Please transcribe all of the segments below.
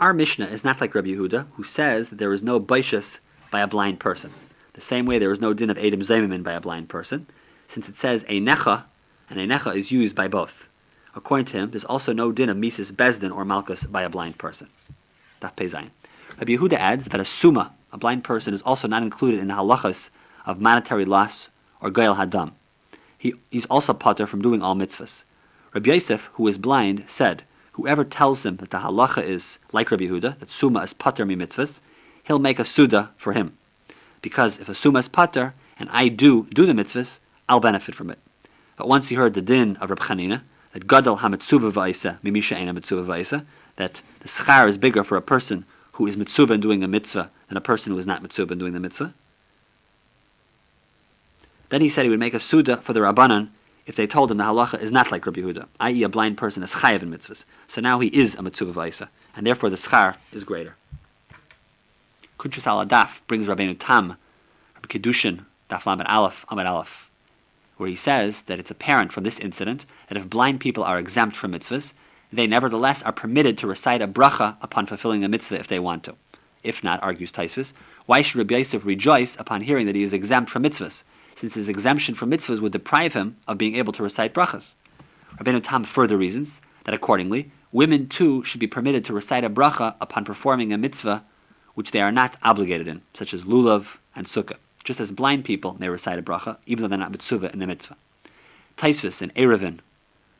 Our Mishnah is not like Rabbi Yehuda, who says that there is no baishas by a blind person. The same way there is no din of Adam Zaymimin by a blind person, since it says a necha, and a necha is used by both. According to him, there's also no din of Mises Bezdin or Malchus by a blind person. Daf Pezayin. Rabbi Yehuda adds that a summa, a blind person, is also not included in the halachas of monetary loss or goyal hadam. He, he's also potter from doing all mitzvahs. Rabbi Yosef, who is blind, said, Whoever tells him that the halacha is like Rabbi Yehuda, that summa is pater mi mitzvahs, he'll make a suda for him. Because if a summa is pater, and I do do the mitzvahs, I'll benefit from it. But once he heard the din of Rabbi Chanina, that gadol hametzuva va'isa mimisha ena metzuva va'isa, that the schar is bigger for a person who is mitzuva and doing a mitzvah than a person who is not mitzuva and doing the mitzvah. Then he said he would make a suda for the rabbanan if they told him the halacha is not like Rabbi Yehuda, i.e. a blind person is chayav in mitzvahs. So now he is a mitzuva va'isa, and therefore the schar is greater. Kunchus al Adaf brings Rabbeinu Tam, Rabbi Kedushin, Daf Lamed Aleph, Amid Aleph, where he says that it's apparent from this incident that if blind people are exempt from mitzvahs, they nevertheless are permitted to recite a bracha upon fulfilling a mitzvah if they want to. If not, argues Tosfos, why should Rabbi Yosef rejoice upon hearing that he is exempt from mitzvahs, since his exemption from mitzvahs would deprive him of being able to recite brachas? Rabbeinu Tam further reasons that accordingly, women too should be permitted to recite a bracha upon performing a mitzvah which they are not obligated in, such as lulav and sukkah just as blind people may recite a bracha, even though they're not mitzvah in the mitzvah. Tosfos and Eruvin,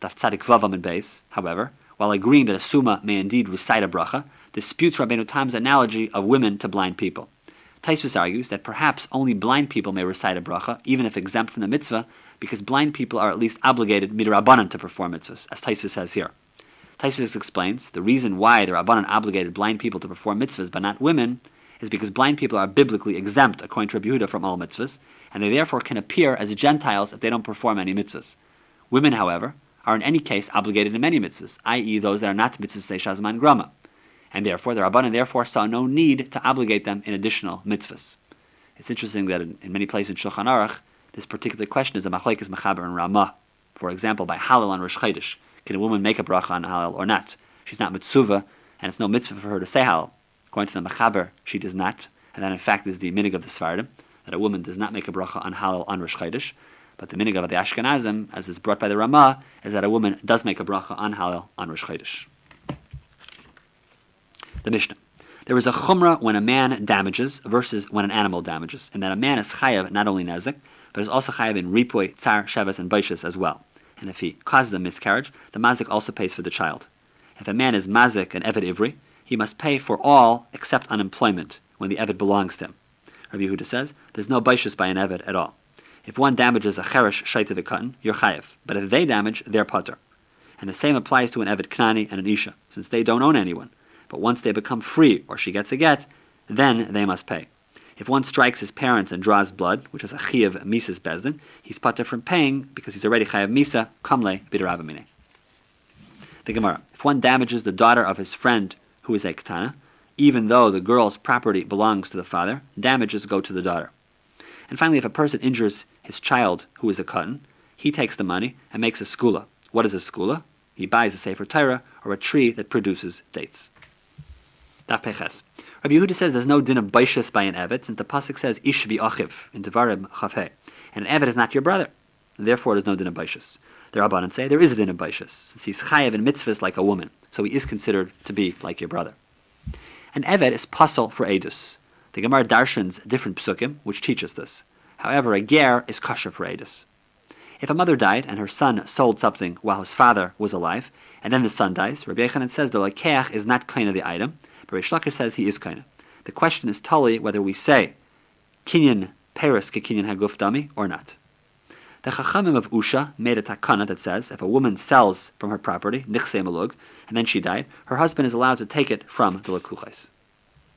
Daf Tzadik Vavam and Beis, however, while agreeing that a summa may indeed recite a bracha, disputes Rabbeinu Tam's analogy of women to blind people. Tosfos argues that perhaps only blind people may recite a bracha, even if exempt from the mitzvah, because blind people are at least obligated midrabanan to perform mitzvahs, as Tosfos says here. Tosfos explains the reason why the Rabbanan obligated blind people to perform mitzvahs but not women is because blind people are biblically exempt, according to Rabbi from all mitzvahs, and they therefore can appear as Gentiles if they don't perform any mitzvahs. Women, however, are in any case obligated in many mitzvahs, i.e., those that are not mitzvahs say shazman grama, and therefore the Rabbanan therefore saw no need to obligate them in additional mitzvahs. It's interesting that in, in many places in Shulchan Aruch, this particular question is a machlekes mechaber and Ramah. For example, by Hallel on Rosh Chodesh, can a woman make a bracha on Hallel or not? She's not mitzvah, and it's no mitzvah for her to say Hallel. According to the Mechaber, she does not, and that in fact is the minig of the Sefardim, that a woman does not make a bracha on hallel on Rosh Chodesh, but the minig of the Ashkenazim, as is brought by the Ramah, is that a woman does make a bracha on hallel on Rosh Chodesh. The Mishnah. There is a chumrah when a man damages versus when an animal damages, and that a man is chayav not only nezik, but is also chayav in ripoy, tsar, shavas, and baishas as well. And if he causes a miscarriage, the mazik also pays for the child. If a man is mazik and evet ivri, he must pay for all except unemployment when the Evet belongs to him. Rabbi Yehuda says there's no baishas by an Evet at all. If one damages a cheresh shaita the cotton, you're chayev. But if they damage, they're putter. And the same applies to an Evet knani and an isha, since they don't own anyone. But once they become free or she gets a get, then they must pay. If one strikes his parents and draws blood, which is a chiyav misas bezdin, he's putter from paying because he's already chayav misa kamle b'deravamine. The Gemara. If one damages the daughter of his friend who is a katana, even though the girl's property belongs to the father, damages go to the daughter. And finally, if a person injures his child, who is a katan, he takes the money and makes a skula. What is a skula? He buys a sefer Torah or a tree that produces dates. Dapeches. Rabbi Yehuda says there's no din of baishas by an evet, since the pasuk says ish achiv in Devarim chafeh, and an evet is not your brother, and therefore there's no din of baishas. The Rabbanan say there is a din of baishas, since he's chayav in mitzvahs like a woman so he is considered to be like your brother. An Eved is puzzle for Edus. The Gemara darshans different psukim, which teach us this. However, a ger is kosher for Edus. If a mother died and her son sold something while his father was alive, and then the son dies, Rabbi Yochanan says the lekeach is not kind of the item, but Reish Lakish says he is kind. The question is totally whether we say kinyan peris ke kinyan haguf dami or not. The Chachamim of Usha made a takana that says if a woman sells from her property, nichse malug, and then she died, her husband is allowed to take it from the lakuches.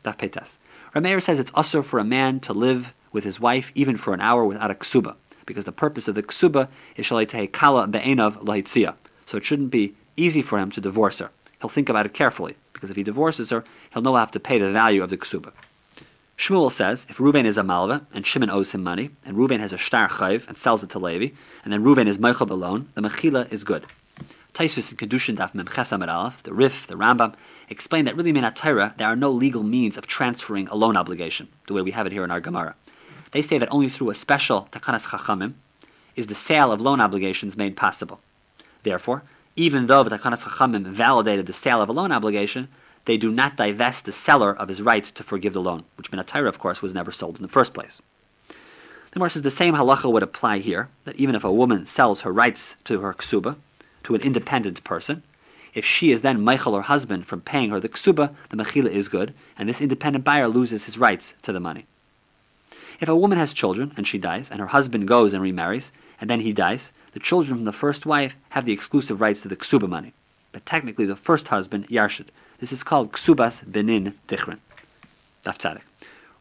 Daf petas. Rameir says it's also for a man to live with his wife even for an hour without a ksuba, because the purpose of the ksuba is shalitei kala be'enav lahitzia. So it shouldn't be easy for him to divorce her. He'll think about it carefully, because if he divorces her, he'll know have to pay the value of the ksuba. Shmuel says if Reuben is a malva and Shimon owes him money, and Reuben has a shtar chayv and sells it to Levi, and then Reuben is meichel alone, the mechila is good. Tosfos and Kedushin Daf Mem Chesam Aleph, the Rif, the Rambam, explain that really in Torah there are no legal means of transferring a loan obligation, the way we have it here in our Gemara. They say that only through a special Takanas Chachamim is the sale of loan obligations made possible. Therefore, even though the Takanas Chachamim validated the sale of a loan obligation, they do not divest the seller of his right to forgive the loan, which Torah, of course, was never sold in the first place. The Gemara says the same halacha would apply here, that even if a woman sells her rights to her ksuba, to an independent person. If she is then Michael, her husband, from paying her the ksuba, the mechila is good, and this independent buyer loses his rights to the money. If a woman has children and she dies, and her husband goes and remarries, and then he dies, the children from the first wife have the exclusive rights to the ksuba money. But technically, the first husband, Yarshid. This is called ksubas benin tichrin. Daf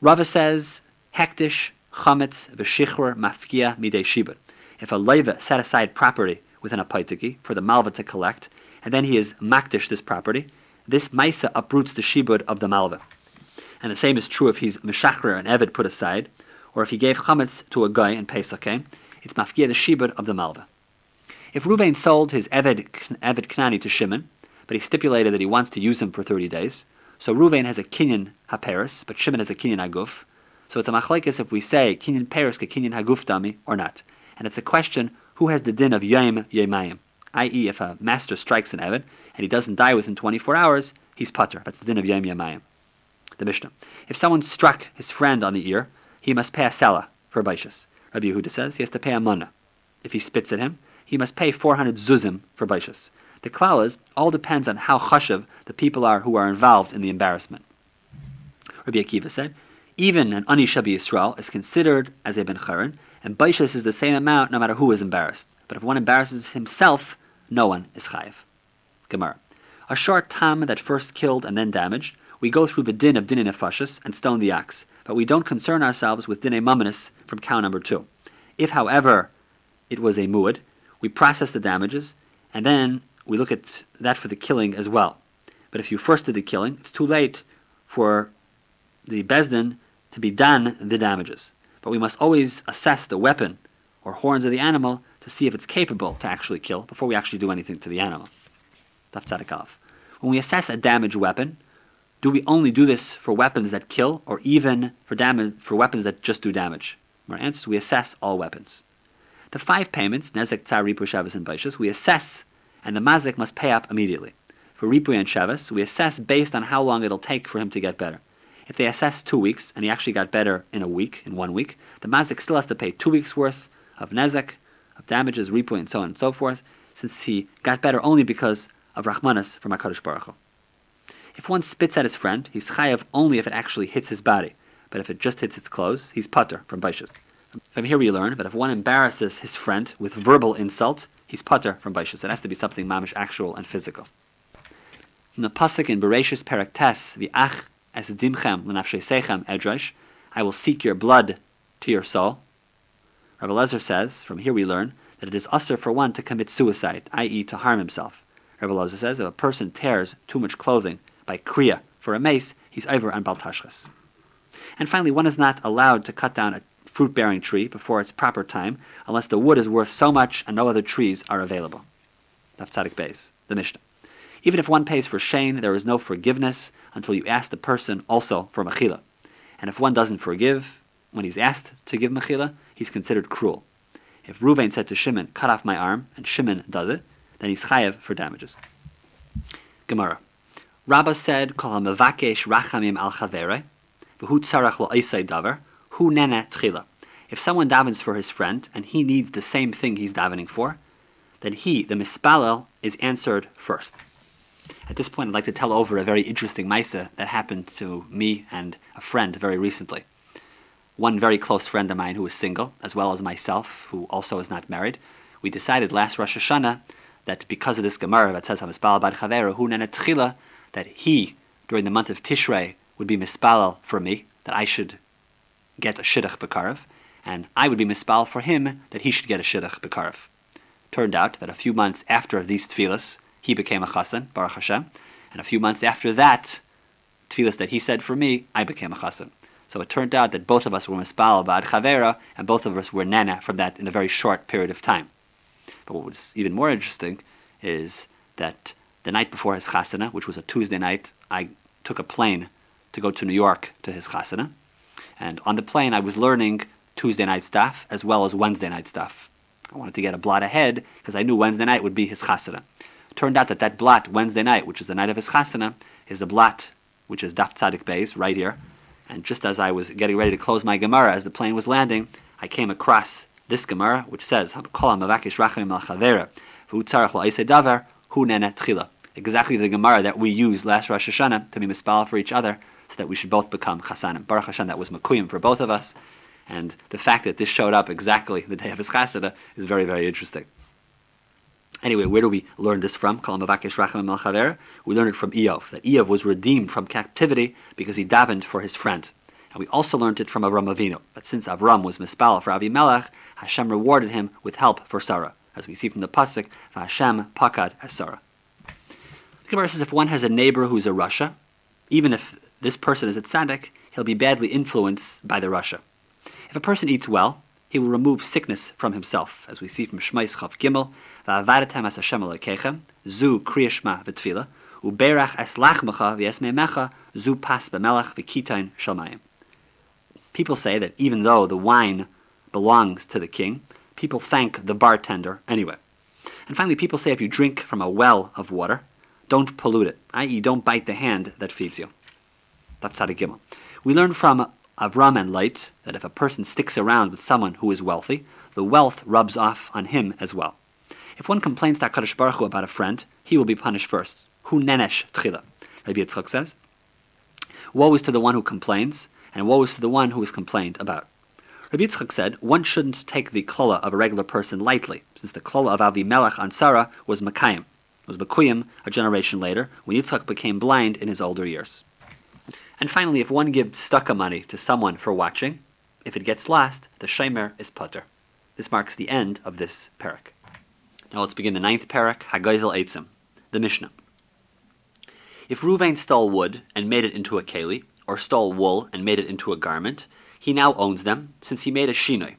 Rava says, hektish, chametz, v'shichur, mafkia, midei shibud. If a leiva set aside property within a paitiki for the malva to collect, and then he is makdish this property, this maisa uproots the shibud of the malva. And the same is true if he's meshachrer and evid put aside, or if he gave chametz to a guy in Pesach came, it's mafkia the shibud of the malva. If Ruvain sold his Eved, Eved Knani to Shimon, but he stipulated that he wants to use him for 30 days, so Ruvain has a kinyan haperis, but Shimon has a kinyan haguf. So it's a machlekes if we say kinyan peris ke kinyan haguf dami or not. And it's a question who has the din of yaim Yemayim? I.e., if a master strikes an Eved and he doesn't die within 24 hours, he's putter. That's the din of Yom Yemayim. The Mishnah. If someone struck his friend on the ear, he must pay a sela for baishas. Rabbi Yehuda says he has to pay a mana. If he spits at him, he must pay 400 zuzim for baishas. The klal is, all depends on how chashav the people are who are involved in the embarrassment. Rabbi Akiva said, even an ani shabi Yisrael is considered as a ben charon, and baishas is the same amount no matter who is embarrassed. But if one embarrasses himself, no one is chayiv. Gemara. A short tam that first killed and then damaged, we go through the din of din nefashis and stone the axe, but we don't concern ourselves with din mumminus from cow number two. If, however, it was a mu'ud, we process the damages, and then we look at that for the killing as well. But if you first did the killing, it's too late for the bezdin to be done the damages but we must always assess the weapon or horns of the animal to see if it's capable to actually kill before we actually do anything to the animal. When we assess a damaged weapon, do we only do this for weapons that kill or even for damage for weapons that just do damage? Our answer is we assess all weapons. The five payments, Nezek, Tsar, Ripu, Shabbos, and Baishas, we assess, and the Mazik must pay up immediately. For Ripu and Shabbos, we assess based on how long it'll take for him to get better. If they assess two weeks and he actually got better in a week, in one week, the mazik still has to pay two weeks worth of nezek, of damages, ripu, and so on and so forth, since he got better only because of Rahmanas from HaKadosh Baruch Hu. If one spits at his friend, he's chayav only if it actually hits his body, but if it just hits his clothes, he's putter from baishas. From here we learn that if one embarrasses his friend with verbal insult, he's putter from baishas. It has to be something mamish actual and physical. In the pasuk in Bereshis the ach as dimchem l'nafshesechem edrash, I will seek your blood to your soul. Rabbi Lezer says, from here we learn that it is usher for one to commit suicide, i.e., to harm himself. Rabbi Lezer says, if a person tears too much clothing by kriya for a mace, he's over on baltashkas. And finally, one is not allowed to cut down a fruit-bearing tree before its proper time, unless the wood is worth so much and no other trees are available. Tzadik Beis, the Mishnah. Even if one pays for shane, there is no forgiveness until you ask the person also for mechila. And if one doesn't forgive when he's asked to give mechila, he's considered cruel. If Ruvain said to Shimon, cut off my arm, and Shimon does it, then he's chayev for damages. Gemara. Rabbah said, Kol ha-mevakesh rachamim al chavere, v'hu tzarach lo davar, hu nene tchila. If someone davens for his friend, and he needs the same thing he's davening for, then he, the mispalel, is answered first. At this point, I'd like to tell over a very interesting Maisa that happened to me and a friend very recently. One very close friend of mine who is single, as well as myself, who also is not married, we decided last Rosh Hashanah that because of this Gemara that says that he, during the month of Tishrei, would be mispalal for me, that I should get a shidduch b'karev, and I would be mispal for him that he should get a shidduch b'karev. Turned out that a few months after these tefillas, he became a chassan, Baruch Hashem. And a few months after that, tefillas that he said for me, I became a chassan. So it turned out that both of us were mispal bad chavera, and both of us were nana from that in a very short period of time. But what was even more interesting is that the night before his chasana, which was a Tuesday night, I took a plane to go to New York to his chasana. And on the plane, I was learning Tuesday night stuff as well as Wednesday night stuff. I wanted to get a blot ahead because I knew Wednesday night would be his chasana. Turned out that that blot Wednesday night, which is the night of his chasana, is the blot which is Daf Tzadik Beis, right here. And just as I was getting ready to close my Gemara, as the plane was landing, I came across this Gemara, which says, Exactly the Gemara that we use last Rosh Hashanah to be mispal for each other, so that we should both become chasanim. Baruch Hashem, that was makuyim for both of us. And the fact that this showed up exactly the day of his chasana is very, very interesting. Anyway, where do we learn this from? We learn it from Iyov, that Iyov was redeemed from captivity because he davened for his friend. And we also learned it from Avram Avinu, that since Avram was mispal for Avimelech, Hashem rewarded him with help for Sarah, as we see from the pasuk, Hashem pakad as Sarah. Says if one has a neighbor who's a Russia, even if this person is a tzaddik, he'll be badly influenced by the Russia. If a person eats well, he will remove sickness from himself, as we see from Shmais Chav Gimel, Va'avadetem as Hashem Elokeichem, zu kriyashma v'tfila, uberach es lachmecha v'esmeimecha, zu pas b'melech v'kitain shalmayim. People say that even though the wine belongs to the king, people thank the bartender anyway. And finally, people say if you drink from a well of water, don't pollute it, i.e., don't bite the hand that feeds you. That's how to Gimel. We learn from Avram and Lot that if a person sticks around with someone who is wealthy, the wealth rubs off on him as well. If one complains to HaKadosh Baruch Hu about a friend, he will be punished first. Hu nenesh tchila. Rabbi Yitzchak says. Woe is to the one who complains, and woe is to the one who is complained about. Rabbi Yitzchak said, one shouldn't take the klola of a regular person lightly, since the klola of Avimelech on Sarah was Makayim. Was Bakuyim a generation later, when Yitzchak became blind in his older years. And finally, if one gives stucca money to someone for watching, if it gets lost, the shemer is putter. This marks the end of this parak. Now let's begin the ninth parak, Hagaizel Eitzim, the Mishnah. If Ruvain stole wood and made it into a keli, or stole wool and made it into a garment, he now owns them, since he made a shinoi.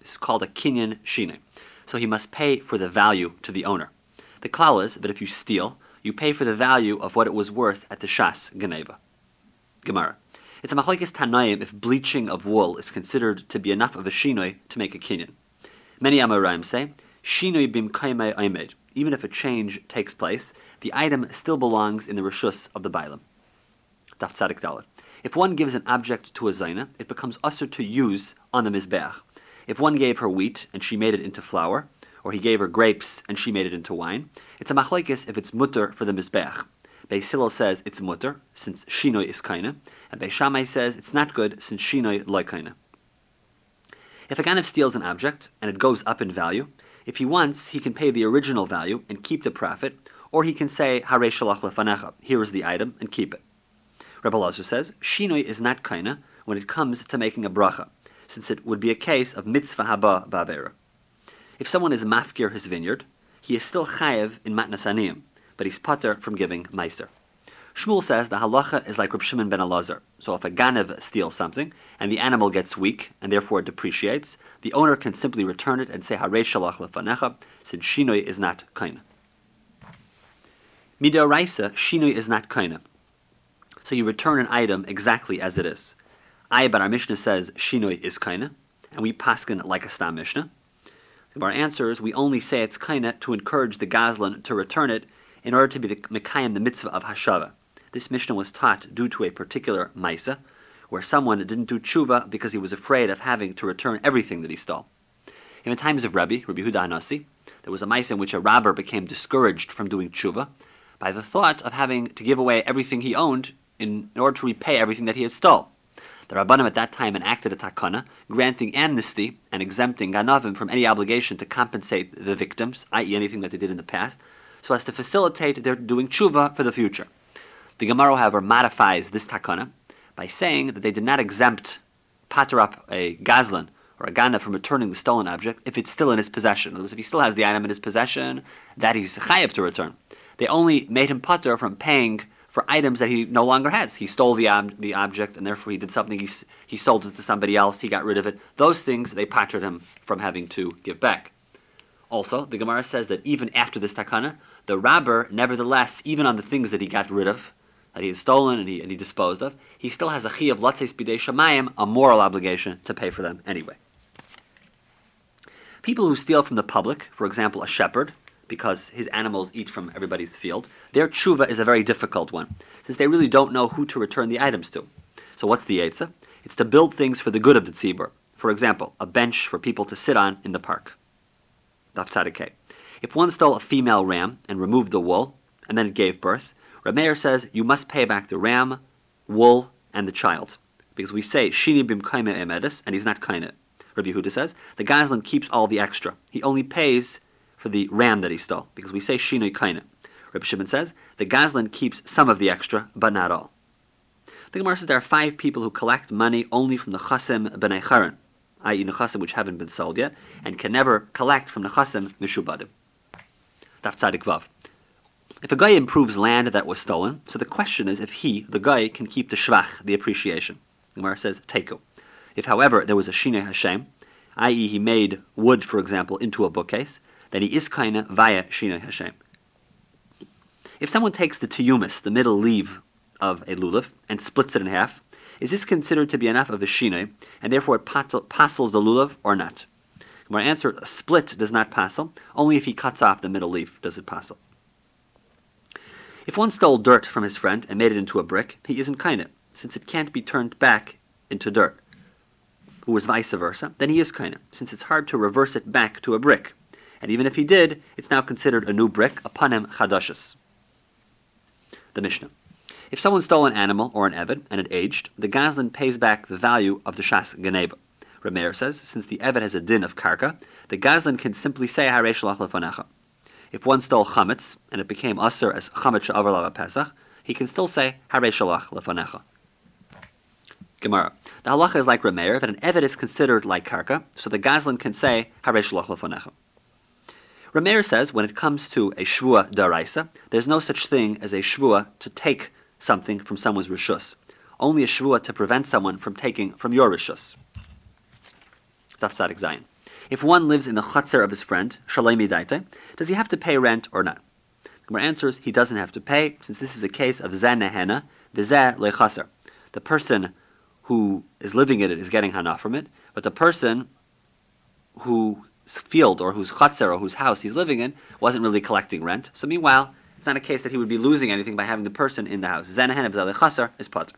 This is called a kinyan shinoi. So he must pay for the value to the owner. The klal is that if you steal, you pay for the value of what it was worth at the shas geneva. Gemara. It's a machlekes tanaim if bleaching of wool is considered to be enough of a shinoi to make a kinyan. Many Amoraim say shinoi bim kaimei aimed. Even if a change takes place, the item still belongs in the rishus of the bailam. Daf tzadik dalet. If one gives an object to a zaina, it becomes usher to use on the mizbeach. If one gave her wheat and she made it into flour, or he gave her grapes and she made it into wine, it's a machlekes if it's mutter for the mizbeach. Beis Hillel says it's mutter since shinoi is kaina, and Beis Shammai says it's not good since shinoi like kaina. If a ganav steals an object and it goes up in value, if he wants, he can pay the original value and keep the profit, or he can say, Hare shalach lefanecha, here is the item, and keep it. Rebbe Lazar says, Shinoi is not kaina when it comes to making a bracha, since it would be a case of mitzvah haba ba'avera. If someone is mafkir his vineyard, he is still chayev in matnas aniyim, but he's putter from giving meiser. Shmuel says the halacha is like Reb Shimon ben Elazar. So if a ganev steals something and the animal gets weak and therefore depreciates, the owner can simply return it and say Harei shalach lefanecha, since shinoi is not kaina. Midoraisa, shinoi is not kaina. So you return an item exactly as it is. I, but our Mishnah says shinoi is kaina, and we paskin like a stam Mishnah. Of our answers, we only say it's kaina to encourage the gazlan to return it in order to be the mekayim the mitzvah of hashava. This Mishnah was taught due to a particular Maisa, where someone didn't do tshuva because he was afraid of having to return everything that he stole. In the times of Rabbi, Rabbi Huda Hanasi, there was a Maisa in which a robber became discouraged from doing tshuva by the thought of having to give away everything he owned in order to repay everything that he had stole. The Rabbanim at that time enacted a takana, granting amnesty and exempting Ganavim from any obligation to compensate the victims, i.e. anything that they did in the past, so as to facilitate their doing tshuva for the future. The Gemara, however, modifies this takana by saying that they did not exempt pater up a gazlan or a ganav from returning the stolen object if it's still in his possession. In other words, if he still has the item in his possession, that he's chayav to return. They only made him pater from paying for items that he no longer has. He stole the, ob- the object, and therefore he did something. He, he sold it to somebody else. He got rid of it. Those things they patered him from having to give back. Also, the Gemara says that even after this takana, the robber, nevertheless, even on the things that he got rid of, that he had stolen and he, and he disposed of, he still has a chi of latzeis bidei shamayim, a moral obligation to pay for them anyway. People who steal from the public, for example, a shepherd, because his animals eat from everybody's field, their tshuva is a very difficult one, since they really don't know who to return the items to. So what's the Eitzah? It's to build things for the good of the tzibur. For example, a bench for people to sit on in the park. Daf If one stole a female ram and removed the wool, and then it gave birth, Rameir says you must pay back the ram, wool, and the child. Because we say, Shini bim kaime emedis, and he's not kaine. Rabbi Yehuda says, the Goslin keeps all the extra. He only pays for the ram that he stole, because we say Shinoi kaine. Rabbi Shimon says, the Goslin keeps some of the extra, but not all. The Gemara says there are five people who collect money only from the chasim b'nei charan, i.e. nechasim which haven't been sold yet, and can never collect from the chasim mishubadim. Daf tzadik vav. If a guy improves land that was stolen, so the question is if he, the guy, can keep the shvach, the appreciation. The Gemara says teku. If, however, there was a shine Hashem, i.e., he made wood, for example, into a bookcase, then he is kaina via shine Hashem. If someone takes the tiyumis, the middle leaf of a lulav, and splits it in half, is this considered to be enough of a shine, and therefore it passels the lulav or not? My answer: a split does not passel. Only if he cuts off the middle leaf does it passel. If one stole dirt from his friend and made it into a brick, he isn't kaina, since it can't be turned back into dirt. Who was vice versa, then he is kaina, since it's hard to reverse it back to a brick. And even if he did, it's now considered a new brick upon him chadashis. The Mishnah. If someone stole an animal or an eved and it aged, the Goslin pays back the value of the shas geneba. Rameir says, since the eved has a din of karka, the Goslin can simply say haresh lefanecha. If one stole chametz and it became usher as chametz she'avar pesach, he can still say harei shalach lefanecha. Gemara. The halacha is like Rameir that an eved is considered like karka, so the Goslin can say harei shalach lefanecha. Rameir says when it comes to a shvua daraisa, there's no such thing as a shvua to take something from someone's rishus. Only a shvua to prevent someone from taking from your rishus. If one lives in the chutzner of his friend, shalemi daite, does he have to pay rent or not? Gemara answers he doesn't have to pay, since this is a case of zanehena, v'zeh lechaser. The person who is living in it is getting hana from it, but the person whose field or whose chutzner or whose house he's living in wasn't really collecting rent. So meanwhile, it's not a case that he would be losing anything by having the person in the house. Zanehena v'zeh lechaser is pater.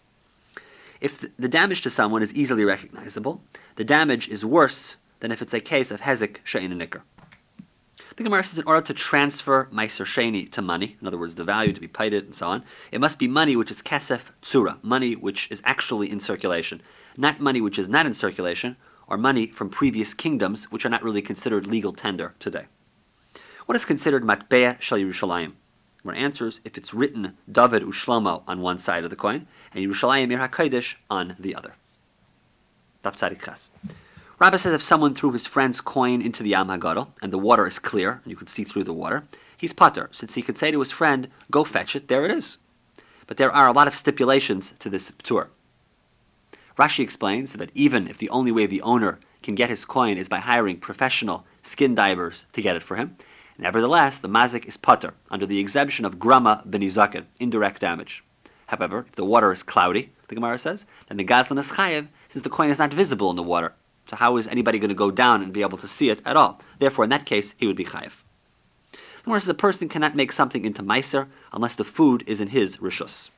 If the damage to someone is easily recognizable, the damage is worse than if it's a case of hezek she'in nikr. The Gemara says in order to transfer meiser sheni to money, in other words, the value to be paid it and so on, it must be money which is kesef tsura, money which is actually in circulation, not money which is not in circulation, or money from previous kingdoms which are not really considered legal tender today. What is considered matbea shel Yerushalayim? Where answers if it's written David Ushlomo on one side of the coin and Yerushalayim Ir HaKodesh on the other. Rabbi says if someone threw his friend's coin into the Yam HaGadol and the water is clear and you can see through the water, he's pater, since he could say to his friend, go fetch it, there it is. But there are a lot of stipulations to this tour. Rashi explains that even if the only way the owner can get his coin is by hiring professional skin divers to get it for him, nevertheless, the mazik is pater, under the exemption of grama benizakin, indirect damage. However, if the water is cloudy, the Gemara says, then the gazlan is chayev, since the coin is not visible in the water. So how is anybody going to go down and be able to see it at all? Therefore, in that case, he would be chayiv. Nor says a person cannot make something into meiser unless the food is in his rishus.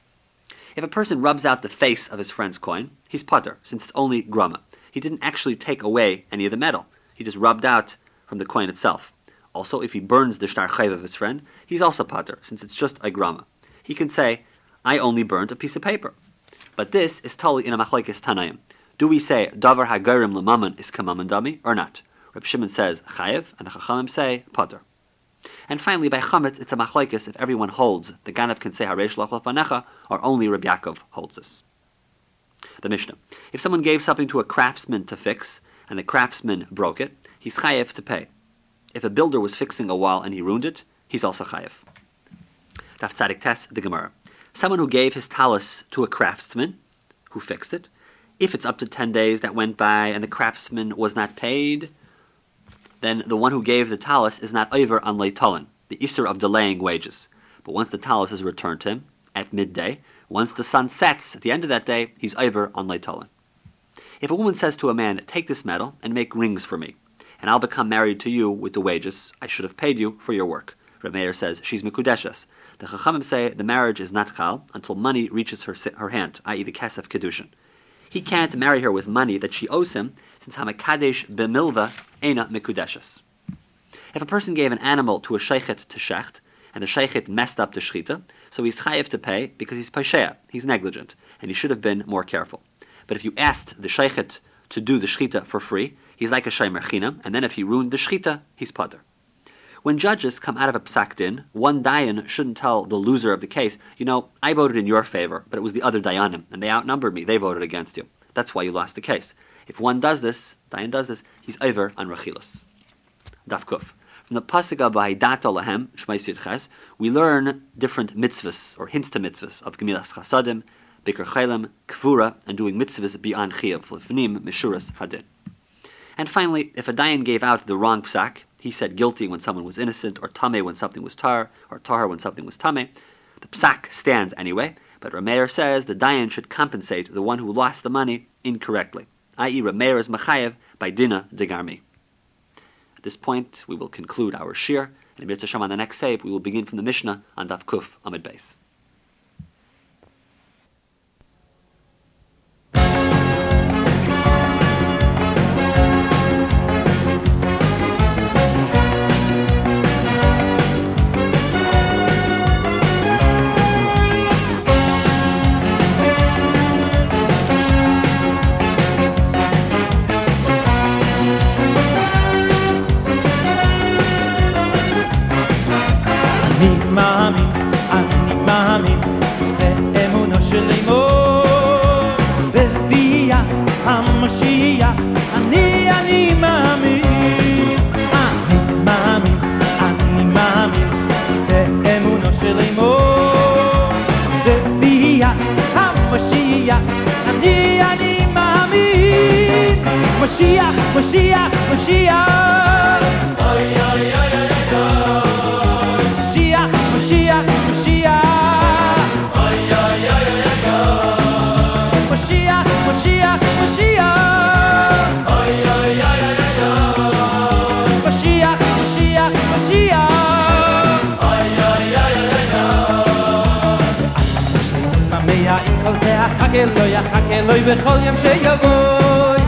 If a person rubs out the face of his friend's coin, he's putter, since it's only grama. He didn't actually take away any of the metal. He just rubbed out from the coin itself. Also, if he burns the shtar chayv of his friend, he's also putter, since it's just a grama. He can say, I only burned a piece of paper. But this is totally in a machlekes tanaim. Do we say davar hagarim lemammon is kamaman dami or not? Reb Shimon says chayev, and the chachamim say potter. And finally, by chametz, it's a machlekes if everyone holds the ganav can say haresh fanecha, or only Reb Yaakov holds this. The Mishnah: If someone gave something to a craftsman to fix, and the craftsman broke it, he's chayev to pay. If a builder was fixing a wall and he ruined it, he's also chayev. Daf tzadik tes the Gemara. Someone who gave his talus to a craftsman who fixed it, if it's up to 10 days that went by and the craftsman was not paid, then the one who gave the talus is not over on Leitalin. the Isser of delaying wages. But once the talus is returned to him at midday, once the sun sets at the end of that day, he's over on Leitolin. If a woman says to a man, Take this metal and make rings for me, and I'll become married to you with the wages I should have paid you for your work. Reb says she's Mikudeshas. The Chachamim say the marriage is not chal until money reaches her, her hand, i.e. the kesef kedushin. He can't marry her with money that she owes him, since Hamakadesh. If a person gave an animal to a sheichet to shecht, and the sheichet messed up the shechita, so he's chayiv to pay because he's pasheya, he's negligent, and he should have been more careful. But if you asked the sheichet to do the shechita for free, he's like a shaymer chinam, and then if he ruined the shechita, he's pater. When judges come out of a psak din, one dayan shouldn't tell the loser of the case, you know, I voted in your favor, but it was the other dayanim, and they outnumbered me. They voted against you. That's why you lost the case. If one does this, dayan does this, he's over on rachilus. Daf kuf. From the pasuk of Vahidato Lahem, Ches, we learn different mitzvahs, or hints to mitzvahs, of Gemilas Chasadim, Bikr Chaylim, Kvura, and doing mitzvahs beyond Chiyav, Lifnim, Mishuras, Hadin. And finally, if a dayan gave out the wrong psak, he said guilty when someone was innocent, or tame when something was tar, or tar when something was tame, the psak stands anyway, but Rameir says the dayan should compensate the one who lost the money incorrectly, i.e. Rameir is machayev by dina degarmi. At this point, we will conclude our shir, and in Hashem on the next tape, we will begin from the Mishnah on Daf Kuf Amid Base. Mashiach, אני, אני מאמין. משיח, משיח, משיח. אלוי, אך חכה אלוי בכל יום שיבוי.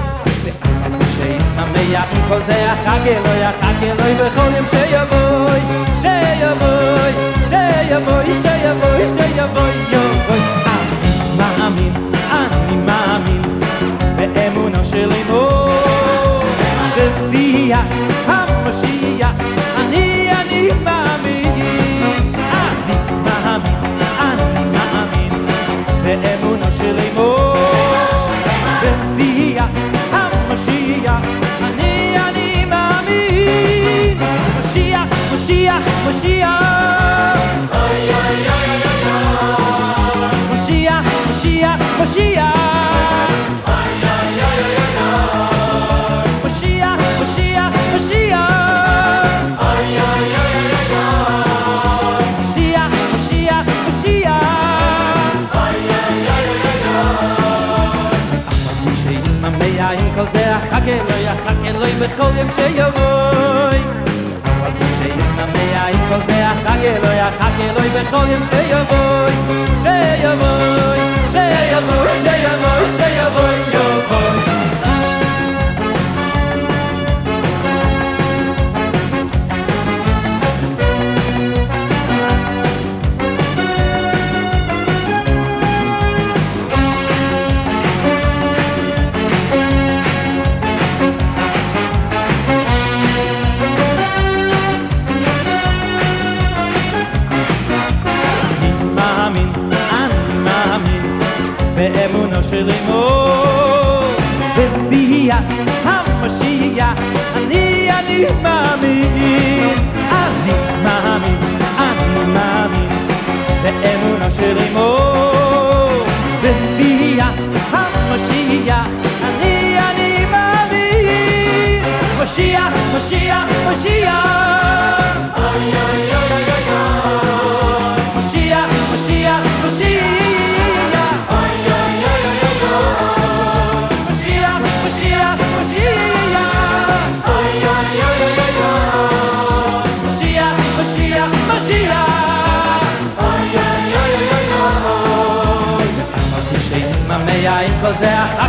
ואף אחד שיסתמא, אם כל זה אך חכה אלוי, אך חכה אלוי בכל יום שיבוי. שיבוי, שיבוי, שיבוי, שיבוי, יבוי. אני מאמין, אני מאמין, באמונו של אמור. ובי ani אני, אני מאמין. אני מאמין, אני מאמין, באמונו Mashiach, Mashiach. Ay, ay, ay, ay, ay, ay. Mashiach, Mashiach, Mashiach. Ay, ay, ay, ay, ay, ay. Mashiach, Mashiach, Mashiach. Ay, ay, ay, ay, ay, ay. Mashiach, Mashiach, Mashiach. Ay, ay, ay, ay, ay, ay. שישמע מיין כל זה החכה לא יחכה לא יבכל ים שיבואי na mea in Danke Eloya, Danke Eloya, mir hobn shoyn gehoyt, shoyn hobn, shoyn hobn, shoyn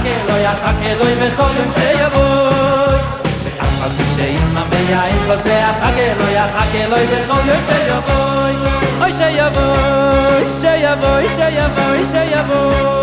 ake loya ake loy me soy en se yavoy ake ake loy me soy en se yavoy hoy se yavoy hoy se yavoy hoy se yavoy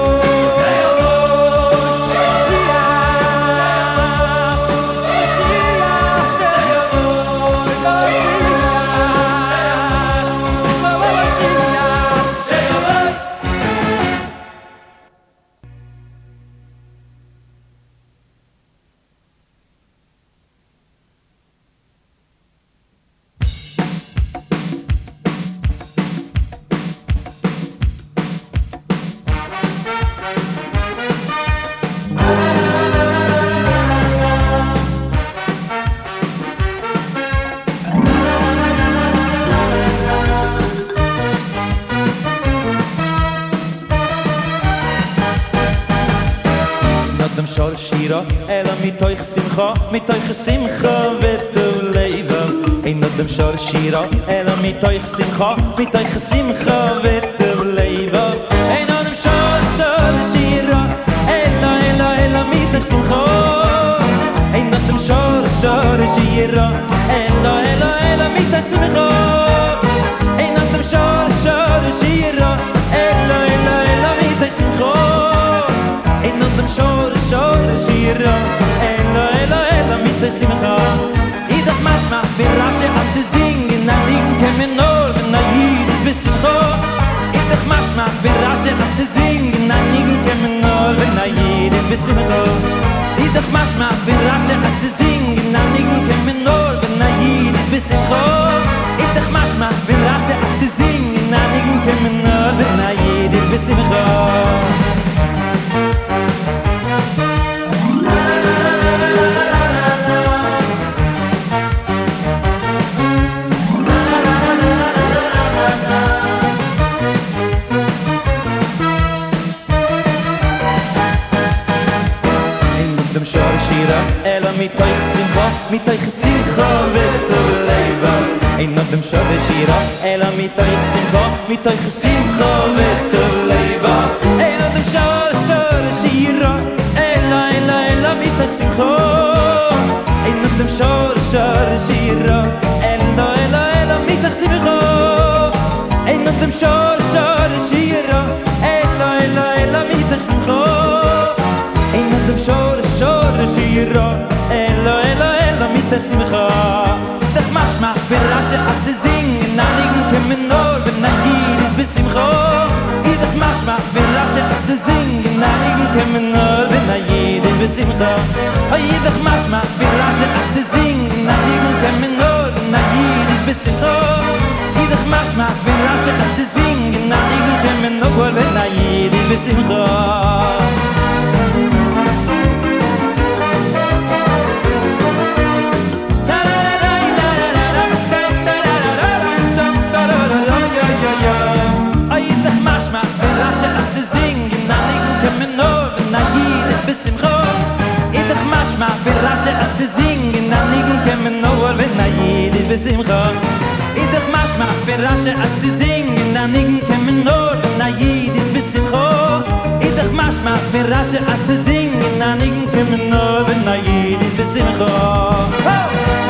mit toy simcha mit toy simcha es im i doch mach ma bin rasche as zing na nigen kem mir nur wenn na jid bis es so i doch mach ma bin rasche as zing na nigen kem mir nur wenn na jid bis im so mit euch Simcha wird er leben. Ein noch dem Schöne Schira, Ella er mit euch Simcha, mit euch Simcha wird er leben. Ein noch dem Schöne Schira, Ella, Ella, Ella mit euch Simcha. Ein noch dem Schöne Schöne Schira, Ella, Ella, Ella mit euch Simcha. Ein noch dem Schöne Schira, mit euch dem Schöne Schira, der Zimcha Dach mach mach für Rasche als sie singen Na liegen kämen nur, wenn ein Jid ist bis Zimcha I dach mach mach für Rasche als sie singen Na liegen kämen nur, wenn ein Jid ist bis Zimcha I dach mach mach für Rasche als sie singen Na liegen kämen nur, wenn ein Jid ist bis Zimcha I dach mach mach für Rasche als sie singen Na liegen kämen nur, wenn ein Jid ist bis Zimcha I besimcha i doch mach ma ferrasche as sie singen dann nigen kemen nur na jedis besimcha i doch mach ma ferashe as sie singen dann nigen kemen nur na jedis besimcha ho